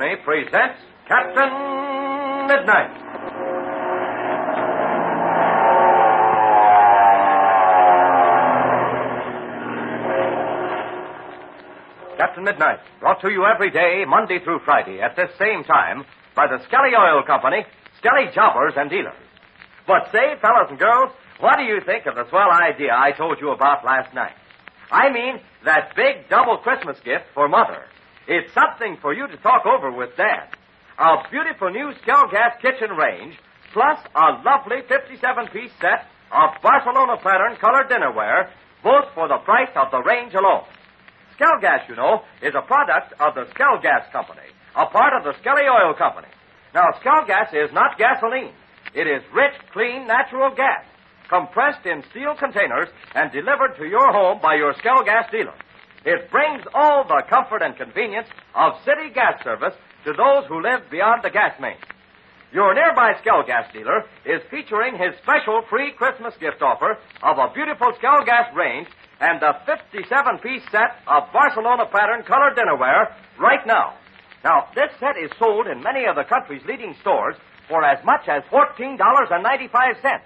Company presents Captain Midnight. Captain Midnight, brought to you every day, Monday through Friday, at this same time, by the Skelly Oil Company, Skelly Jobbers and Dealers. But say, fellas and girls, what do you think of the swell idea I told you about last night? I mean, that big double Christmas gift for Mother. It's something for you to talk over with Dad. A beautiful new Skelgas kitchen range, plus a lovely 57-piece set of Barcelona pattern colored dinnerware, both for the price of the range alone. Skelgas, you know, is a product of the Skelgas Company, a part of the Skelly Oil Company. Now, Skelgas is not gasoline. It is rich, clean, natural gas, compressed in steel containers and delivered to your home by your Skelgas dealer. It brings all the comfort and convenience of city gas service to those who live beyond the gas main. Your nearby Skelgas dealer is featuring his special free Christmas gift offer of a beautiful Skelgas range and a 57 piece set of Barcelona pattern colored dinnerware right now. Now, this set is sold in many of the country's leading stores for as much as $14.95.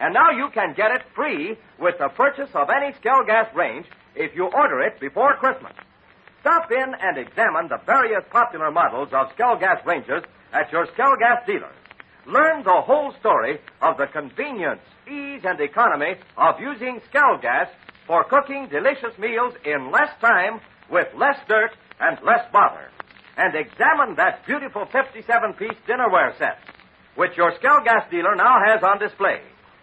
And now you can get it free with the purchase of any Skelgas range if you order it before Christmas. Stop in and examine the various popular models of Skelgas ranges at your Skelgas dealer. Learn the whole story of the convenience, ease, and economy of using Skelgas for cooking delicious meals in less time with less dirt and less bother. And examine that beautiful 57 piece dinnerware set, which your Skelgas dealer now has on display.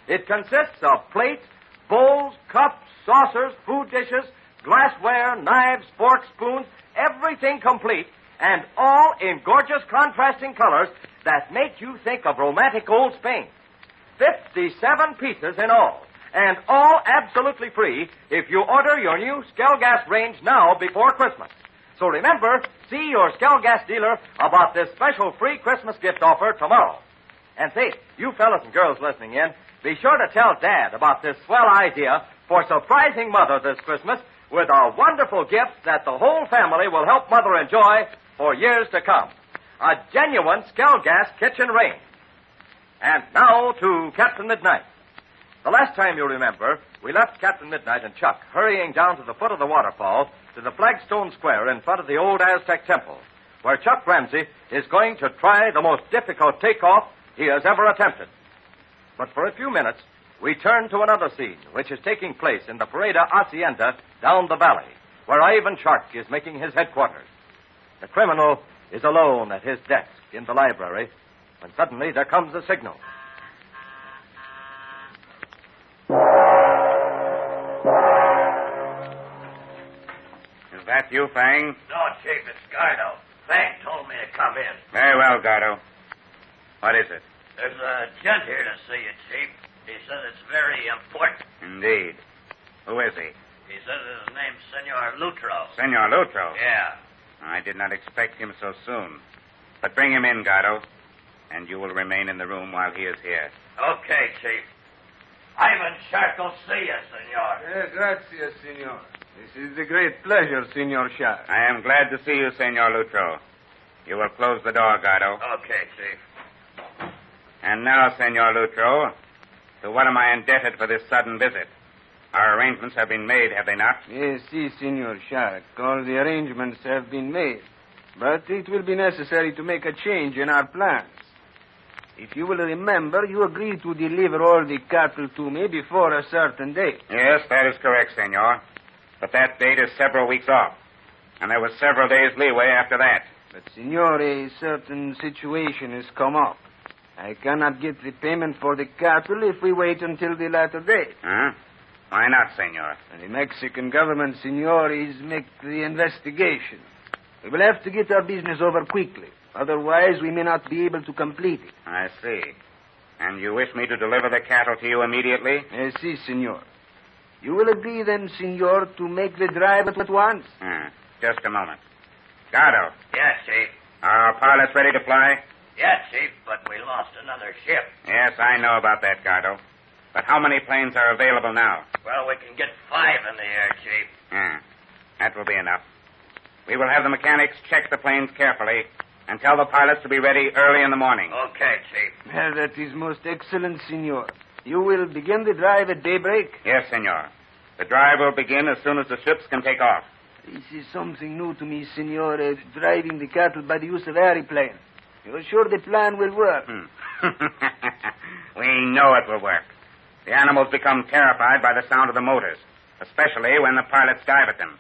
It consists of plates, bowls, cups, saucers, food dishes, glassware, knives, forks, spoons, everything complete, and all in gorgeous contrasting colors that make you think of romantic old Spain. 57 pieces in all, and all absolutely free if you order your new Skelgas range now before Christmas. So remember, see your Skelgas dealer about this special free Christmas gift offer tomorrow. And say, you fellas and girls listening in, be sure to tell Dad about this swell idea for surprising Mother this Christmas with a wonderful gift that the whole family will help Mother enjoy for years to come. A genuine Skelgas kitchen range. And now to Captain Midnight. The last time you remember, we left Captain Midnight and Chuck hurrying down to the foot of the waterfall to the flagstone square in front of the old Aztec temple, where Chuck Ramsey is going to try the most difficult takeoff he has ever attempted. But for a few minutes, we turn to another scene, which is taking place in the Parada Hacienda down the valley, where Ivan Shark is making his headquarters. The criminal is alone at his desk in the library when suddenly there comes a signal. Is that you, Fang? No, Chief, it's Gardo. Fang told me to come in. Very well, Gardo. What is it? There's a gent here to see you, Chief. He says it's very important. Indeed. Who is he? He says his name's Senor Lutro. Senor Lutro. Yeah. I did not expect him so soon. But bring him in, Gardo, and you will remain in the room while he is here. Okay, Chief. Ivan Shark will see you, Senor. Eh, grazie, signor. This is a great pleasure, Signor Shark. I am glad to see you, Senor Lutro. You will close the door, Gardo. Okay, Chief. And now, Senor Lutro, to what am I indebted for this sudden visit? Our arrangements have been made, have they not? Yes, si, Signor Shark. All the arrangements have been made. But it will be necessary to make a change in our plans. If you will remember, you agreed to deliver all the cattle to me before a certain date. Yes, that is correct, Senor. But that date is several weeks off. And there was several days leeway after that. But, Signor, a certain situation has come up. I cannot get the payment for the cattle if we wait until the latter day. Huh? Why not, Senor? The Mexican government, Signor, is make the investigation. We will have to get our business over quickly. Otherwise, we may not be able to complete it. I see. And you wish me to deliver the cattle to you immediately? Yes, si, senor. You will agree then, senor, to make the drive at once? Hmm. Just a moment. Gardo, Yes, Chief. are our pilots ready to fly? Yes, Chief, but we lost another ship. Yes, I know about that, Gardo. But how many planes are available now? Well, we can get five in the air, Chief. Hmm. That will be enough. We will have the mechanics check the planes carefully and tell the pilots to be ready early in the morning. Okay, Chief. Well, that is most excellent, senor. You will begin the drive at daybreak? Yes, senor. The drive will begin as soon as the ships can take off. This is something new to me, senor, uh, driving the cattle by the use of aeroplane. You're sure the plan will work? Hmm. we know it will work. The animals become terrified by the sound of the motors, especially when the pilots dive at them.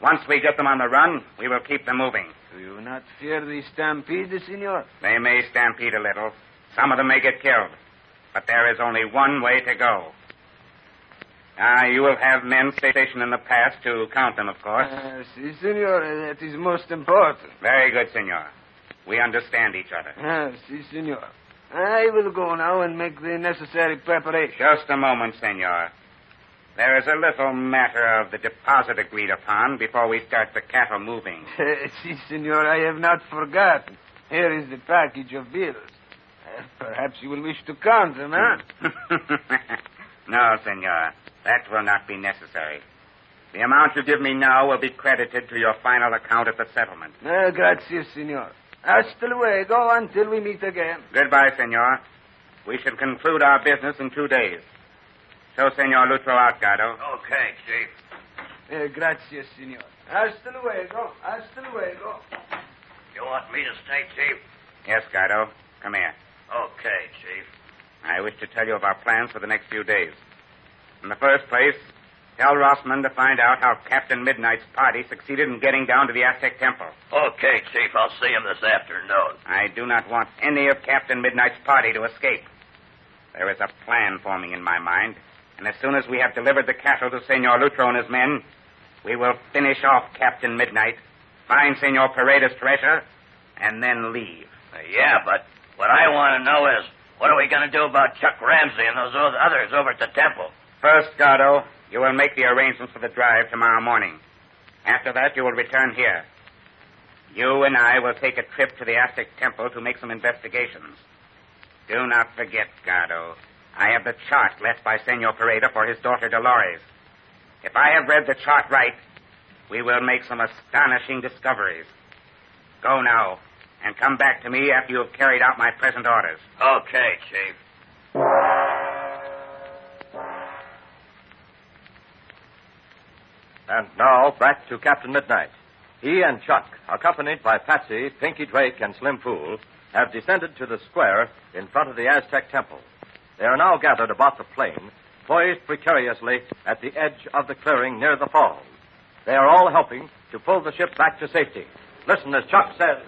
Once we get them on the run, we will keep them moving. Do you not fear the stampede, senor? They may stampede a little. Some of them may get killed. But there is only one way to go. Ah, you will have men stationed in the pass to count them, of course. Uh, si, senor, that is most important. Very good, senor. We understand each other. Ah, si, senor. I will go now and make the necessary preparations. Just a moment, senor. There is a little matter of the deposit agreed upon before we start the cattle moving. Uh, si, senor, I have not forgotten. Here is the package of bills. Uh, perhaps you will wish to count them, huh? no, senor. That will not be necessary. The amount you give me now will be credited to your final account at the settlement. Uh, gracias, senor. Hasta luego until we meet again. Goodbye, senor. We shall conclude our business in two days. So, senor Lutro out, Okay, Chief. Uh, gracias, senor. Hasta luego. Hasta luego. You want me to stay, Chief? Yes, Gardo. Come here. Okay, Chief. I wish to tell you of our plans for the next few days. In the first place, tell Rossman to find out how Captain Midnight's party succeeded in getting down to the Aztec Temple. Okay, Chief. I'll see him this afternoon. I do not want any of Captain Midnight's party to escape. There is a plan forming in my mind, and as soon as we have delivered the cattle to Senor Lutro and his men, we will finish off Captain Midnight, find Senor Paredes' treasure, and then leave. Yeah, but what I want to know is what are we going to do about Chuck Ramsey and those others over at the temple? First, Gardo, you will make the arrangements for the drive tomorrow morning. After that, you will return here. You and I will take a trip to the Aztec Temple to make some investigations. Do not forget, Gardo. I have the chart left by Senor Pareda for his daughter Dolores. If I have read the chart right, we will make some astonishing discoveries. Go now, and come back to me after you have carried out my present orders. Okay, Chief. And now, back to Captain Midnight. He and Chuck, accompanied by Patsy, Pinky Drake, and Slim Fool, have descended to the square in front of the Aztec Temple. They are now gathered about the plane, poised precariously at the edge of the clearing near the falls. They are all helping to pull the ship back to safety. Listen as Chuck says.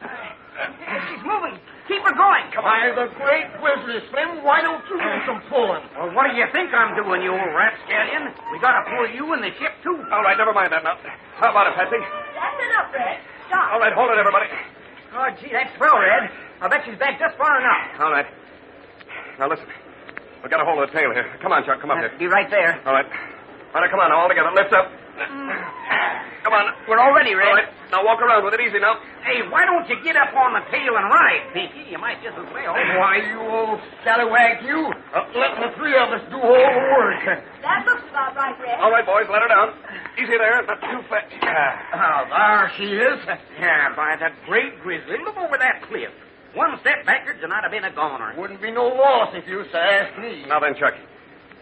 She's moving. Keep her going. Come on. By the great grizzly, Slim, why don't you do some pulling? Well, what do you think I'm doing, you old rapscallion? We gotta pull you and the ship, too. All right, never mind that now. How about it, Patsy? That's enough, Red. Stop. All right, hold it, everybody. Oh, gee, that's swell, Red. I bet she's back just far enough. All right. Now listen. We've got a hold of the tail here. Come on, Chuck. Come up uh, here. Be right there. All right. All right, come on, all together. Lift up. Mm. Come on. We're all ready, All right. Now walk around with it easy now. Hey, why don't you get up on the tail and ride, Pinky? You might just as well. Why, you old scallywag, you. Uh, let the three of us do all the work. That looks about right, Red. All right, boys, let her down. Easy there. Not too fast. Oh, there she is. Yeah, by the great grizzly. Look over that cliff. One step backwards and I'd have been a goner. Wouldn't be no loss if you used to ask me. Now then, Chuck.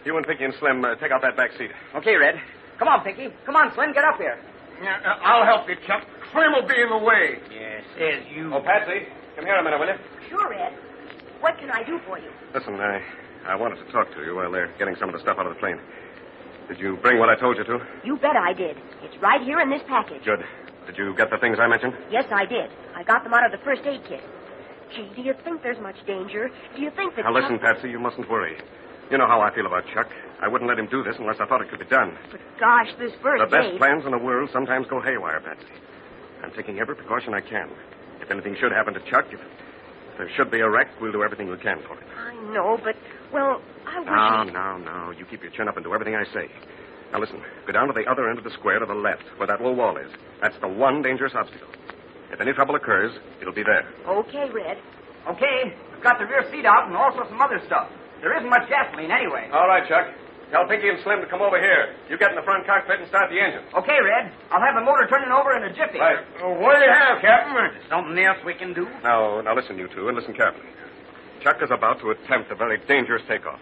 You and Pinky and Slim uh, take out that back seat. Okay, Red. Come on, Pinky. Come on, Slim, get up here. Yeah, uh, I'll help you, Chuck. Slim will be in the way. Yes, says you. Oh, Patsy, come here a minute, will you? Sure, Red. What can I do for you? Listen, I, I wanted to talk to you while they're getting some of the stuff out of the plane. Did you bring what I told you to? You bet I did. It's right here in this package. Good. Did you get the things I mentioned? Yes, I did. I got them out of the first aid kit. Gee, do you think there's much danger? Do you think that... Now, listen, Patsy, you mustn't worry. You know how I feel about Chuck. I wouldn't let him do this unless I thought it could be done. But gosh, this first The best aid... plans in the world sometimes go haywire, Patsy. I'm taking every precaution I can. If anything should happen to Chuck, if, if there should be a wreck, we'll do everything we can for him. I know, but, well, I wish... No, he- no, no. You keep your chin up and do everything I say. Now, listen. Go down to the other end of the square to the left, where that low wall is. That's the one dangerous obstacle. If any trouble occurs, it'll be there. Okay, Red. Okay, we've got the rear seat out and also some other stuff. There isn't much gasoline anyway. All right, Chuck. Tell Pinky and Slim to come over here. You get in the front cockpit and start the engine. Okay, Red. I'll have the motor turning over in a jiffy. Right. what do you have, Captain? There's Something else we can do? Now, now listen, you two, and listen carefully. Chuck is about to attempt a very dangerous takeoff.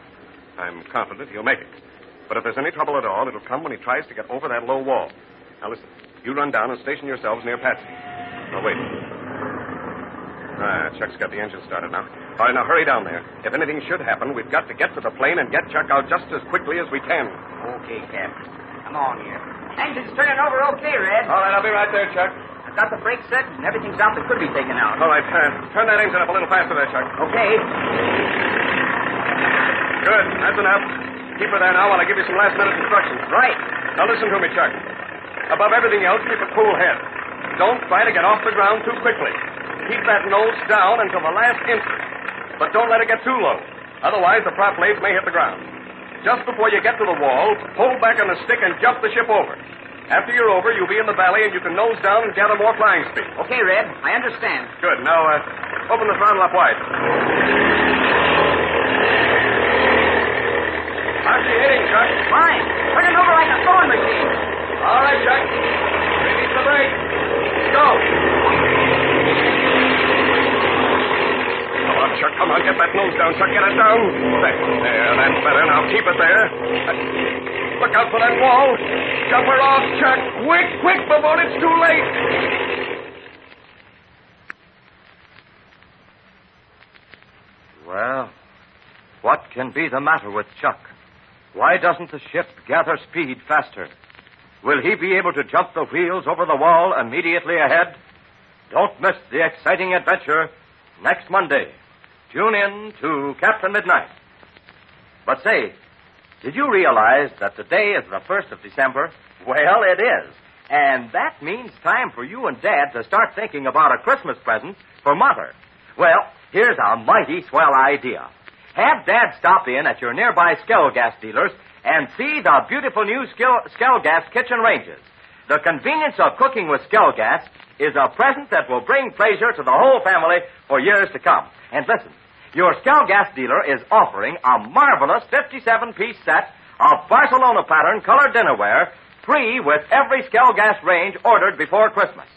I'm confident he'll make it. But if there's any trouble at all, it'll come when he tries to get over that low wall. Now listen, you run down and station yourselves near Patsy. Now wait. Ah, Chuck's got the engine started now. All right, now hurry down there. If anything should happen, we've got to get to the plane and get Chuck out just as quickly as we can. Okay, Captain. Come on here. Engine's turning over okay, Red. All right, I'll be right there, Chuck. I've got the brakes set and everything's out that could be taken out. All right, turn, turn that engine up a little faster there, Chuck. Okay. Good, that's enough. Keep her there now while I give you some last minute instructions. Right. Now listen to me, Chuck. Above everything else, keep a cool head. Don't try to get off the ground too quickly. Keep that nose down until the last instant. But don't let it get too low. Otherwise, the prop blades may hit the ground. Just before you get to the wall, pull back on the stick and jump the ship over. After you're over, you'll be in the valley and you can nose down and gather more flying speed. Okay, Red. I understand. Good. Now, uh, open the throttle up wide. How's she hitting, Chuck? Fine. Turning over like a sewing machine. All right, Chuck. Release the brake. Go. Chuck. Come on. Get that nose down, Chuck. Get it down. There. That's better. Now keep it there. Look out for that wall. Jump her off, Chuck. Quick, quick, before it's too late. Well, what can be the matter with Chuck? Why doesn't the ship gather speed faster? Will he be able to jump the wheels over the wall immediately ahead? Don't miss the exciting adventure next Monday. Tune in to Captain Midnight. But say, did you realize that today is the 1st of December? Well, it is. And that means time for you and Dad to start thinking about a Christmas present for Mother. Well, here's a mighty swell idea. Have Dad stop in at your nearby Skelgas dealers and see the beautiful new Skell, gas kitchen ranges. The convenience of cooking with Skelgas is a present that will bring pleasure to the whole family for years to come. And listen, your Skelgas dealer is offering a marvelous 57 piece set of Barcelona pattern colored dinnerware free with every Skelgas range ordered before Christmas.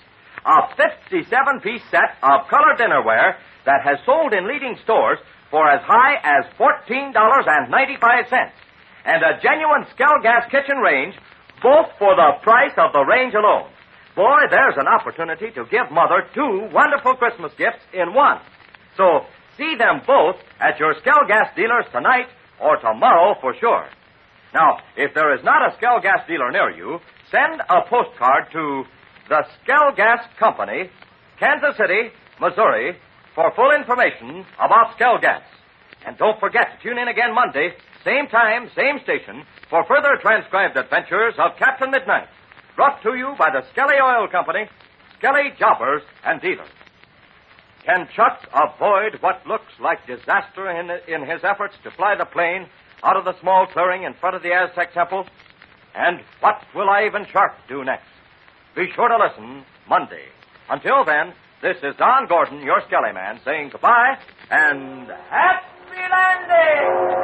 A 57 piece set of colored dinnerware that has sold in leading stores for as high as $14.95 and a genuine Skelgas kitchen range both for the price of the range alone. Boy, there's an opportunity to give Mother two wonderful Christmas gifts in one. So see them both at your Skelgas dealers tonight or tomorrow for sure. Now, if there is not a Skelgas dealer near you, send a postcard to the Skelgas Company, Kansas City, Missouri, for full information about Skelgas. And don't forget to tune in again Monday, same time, same station, for further transcribed adventures of Captain Midnight. Brought to you by the Skelly Oil Company, Skelly Jobbers and Dealers. Can Chuck avoid what looks like disaster in, in his efforts to fly the plane out of the small clearing in front of the Aztec Temple? And what will Ivan Shark do next? Be sure to listen Monday. Until then, this is Don Gordon, your Skelly Man, saying goodbye and happy landing!